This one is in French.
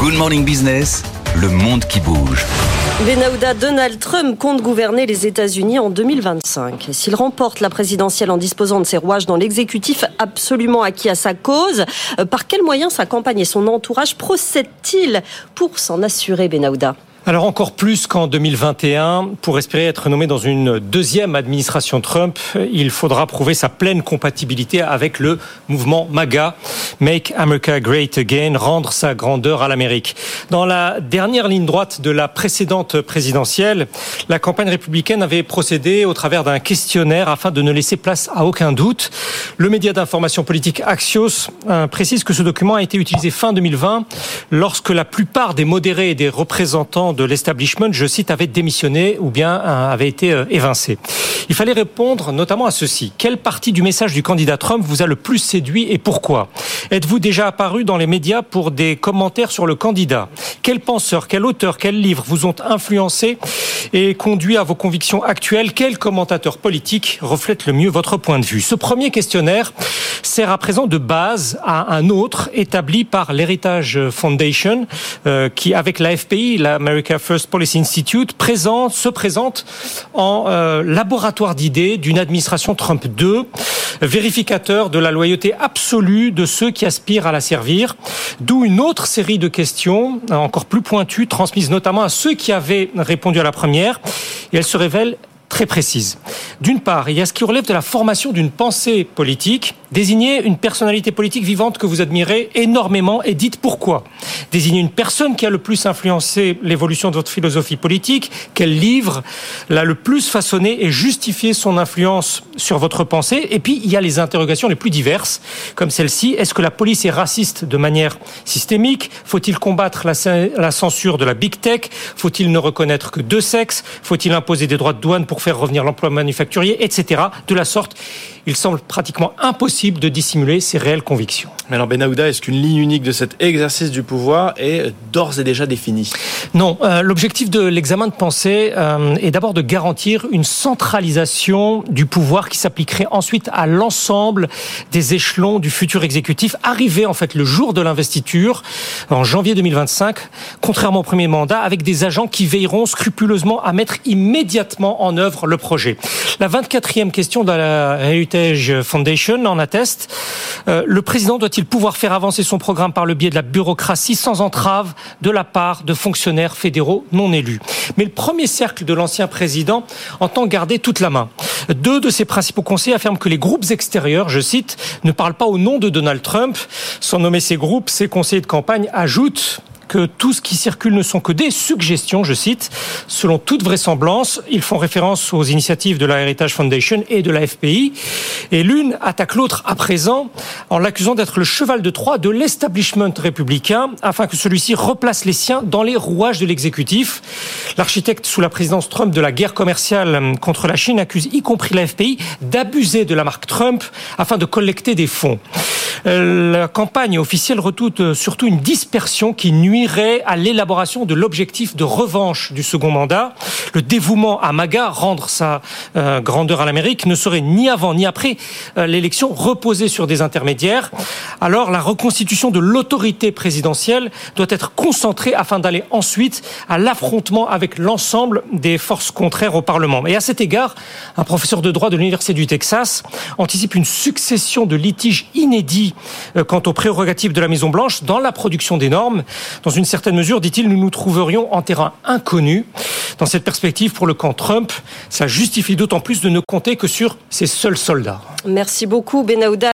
Good Morning Business, le monde qui bouge. Benahouda, Donald Trump compte gouverner les États-Unis en 2025. S'il remporte la présidentielle en disposant de ses rouages dans l'exécutif absolument acquis à sa cause, euh, par quels moyens sa campagne et son entourage procèdent-ils pour s'en assurer, Benahouda? Alors encore plus qu'en 2021, pour espérer être nommé dans une deuxième administration Trump, il faudra prouver sa pleine compatibilité avec le mouvement MAGA, Make America Great Again, rendre sa grandeur à l'Amérique. Dans la dernière ligne droite de la précédente présidentielle, la campagne républicaine avait procédé au travers d'un questionnaire afin de ne laisser place à aucun doute. Le média d'information politique Axios euh, précise que ce document a été utilisé fin 2020 lorsque la plupart des modérés et des représentants de l'establishment, je cite, avait démissionné ou bien euh, avait été euh, évincé. Il fallait répondre notamment à ceci. Quelle partie du message du candidat Trump vous a le plus séduit et pourquoi? Êtes-vous déjà apparu dans les médias pour des commentaires sur le candidat? Quel penseur, quel auteur, quel livre vous ont influencé et conduit à vos convictions actuelles? Quel commentateur politique reflète le mieux votre point de vue? Ce premier questionnaire sert à présent de base à un autre établi par l'Heritage Foundation euh, qui, avec la FPI, l'American First Policy Institute se présente en euh, laboratoire d'idées d'une administration Trump 2, vérificateur de la loyauté absolue de ceux qui aspirent à la servir, d'où une autre série de questions encore plus pointues, transmises notamment à ceux qui avaient répondu à la première, et elles se révèlent très précises. D'une part, il y a ce qui relève de la formation d'une pensée politique, Désignez une personnalité politique vivante que vous admirez énormément et dites pourquoi. Désignez une personne qui a le plus influencé l'évolution de votre philosophie politique, quel livre l'a le plus façonné et justifié son influence sur votre pensée. Et puis, il y a les interrogations les plus diverses, comme celle-ci. Est-ce que la police est raciste de manière systémique? Faut-il combattre la, censure de la big tech? Faut-il ne reconnaître que deux sexes? Faut-il imposer des droits de douane pour faire revenir l'emploi manufacturier, etc. De la sorte, il semble pratiquement impossible de dissimuler ses réelles convictions. Mais alors Benahouda, est-ce qu'une ligne unique de cet exercice du pouvoir est d'ores et déjà définie? Non, euh, l'objectif de l'examen de pensée euh, est d'abord de garantir une centralisation du pouvoir qui s'appliquerait ensuite à l'ensemble des échelons du futur exécutif, arrivé en fait le jour de l'investiture, en janvier 2025, contrairement au premier mandat, avec des agents qui veilleront scrupuleusement à mettre immédiatement en œuvre le projet. La 24e question de la Foundation en a test. Euh, le président doit-il pouvoir faire avancer son programme par le biais de la bureaucratie sans entrave de la part de fonctionnaires fédéraux non élus? Mais le premier cercle de l'ancien président entend garder toute la main. Deux de ses principaux conseillers affirment que les groupes extérieurs, je cite, ne parlent pas au nom de Donald Trump. Sans nommer ces groupes, ses conseillers de campagne ajoutent que tout ce qui circule ne sont que des suggestions, je cite. Selon toute vraisemblance, ils font référence aux initiatives de la Heritage Foundation et de la FPI. Et l'une attaque l'autre à présent en l'accusant d'être le cheval de Troie de l'establishment républicain afin que celui-ci replace les siens dans les rouages de l'exécutif. L'architecte sous la présidence Trump de la guerre commerciale contre la Chine accuse y compris la FPI d'abuser de la marque Trump afin de collecter des fonds. Euh, la campagne officielle redoute surtout une dispersion qui nuirait à l'élaboration de l'objectif de revanche du second mandat. Le dévouement à MAGA, rendre sa euh, grandeur à l'Amérique, ne serait ni avant ni après euh, l'élection reposée sur des intermédiaires. Alors la reconstitution de l'autorité présidentielle doit être concentrée afin d'aller ensuite à l'affrontement avec l'ensemble des forces contraires au Parlement. Et à cet égard, un professeur de droit de l'Université du Texas anticipe une succession de litiges inédits euh, quant aux prérogatives de la Maison-Blanche dans la production des normes. Dans une certaine mesure, dit-il, nous nous trouverions en terrain inconnu. Dans cette perspective, pour le camp Trump, ça justifie d'autant plus de ne compter que sur ses seuls soldats. Merci beaucoup, Benahouda.